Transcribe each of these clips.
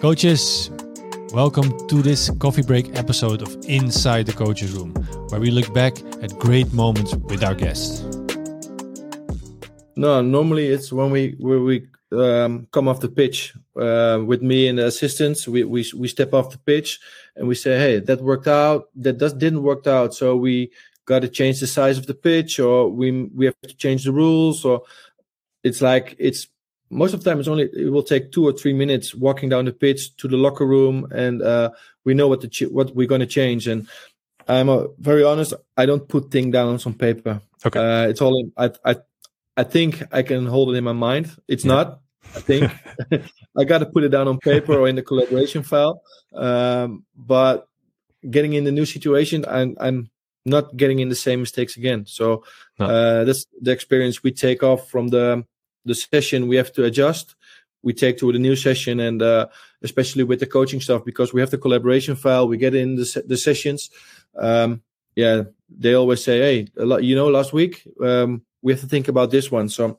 Coaches, welcome to this coffee break episode of Inside the Coaches Room, where we look back at great moments with our guests. No, normally it's when we where we um, come off the pitch uh, with me and the assistants. We, we we step off the pitch and we say, "Hey, that worked out. That does didn't work out. So we got to change the size of the pitch, or we we have to change the rules, or it's like it's most of the time it's only it will take two or three minutes walking down the pitch to the locker room and uh, we know what the ch- what we're going to change and i'm uh, very honest i don't put things down on some paper Okay. uh, it's all in, I, I i think i can hold it in my mind it's Yeah. not i think i got to put it down on paper or in the collaboration file um, but getting in the new situation i'm i'm not getting in the same mistakes again so No. uh, that's the experience we take off from the the session we have to adjust we take to the new session and uh, especially with the coaching stuff because we have the collaboration file we get in the, se- the sessions um, yeah they always say hey lot, you know last week um, we have to think about this one so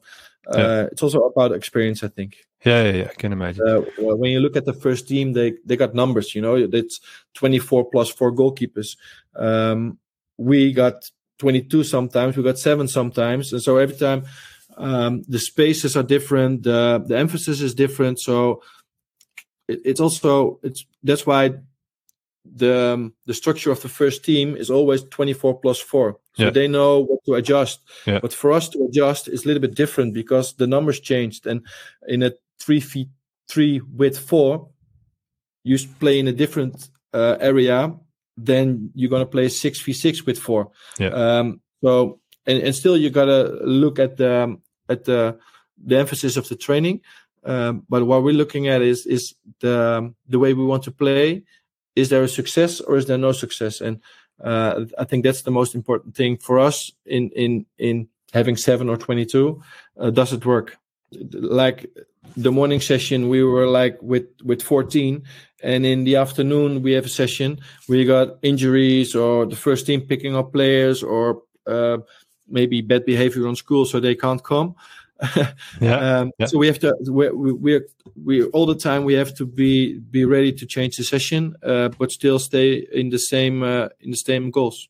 uh, Yeah. it's also about experience i think Yeah, yeah, yeah. I can imagine. uh, well, when you look at the first team, they they got numbers. You know, it's 24 plus four goalkeepers. Um, we got 22 sometimes. We got seven sometimes, and so every time um, the spaces are different. The the emphasis is different. So it, it's also it's that's why the um, the structure of the first team is always 24 plus four. So Yeah. they know what to adjust. Yeah. But for us to adjust is a little bit different because the numbers changed. And in a three feet three with four, you play in a different uh, area then you're gonna play six v six with four. Yeah. Um, so and, and still you gotta look at the at the the emphasis of the training. Um, but what we're looking at is is the the way we want to play. Is there a success or is there no success? And uh, I think that's the most important thing for us in in in having seven or twenty two. Uh, does it work? Like the morning session, we were like with with fourteen, and in the afternoon we have a session we got injuries or the first team picking up players or uh, maybe bad behavior on school so they can't come Yeah. um, Yeah. so we have to we we we're, all the time we have to be be ready to change the session uh, but still stay in the same uh, in the same goals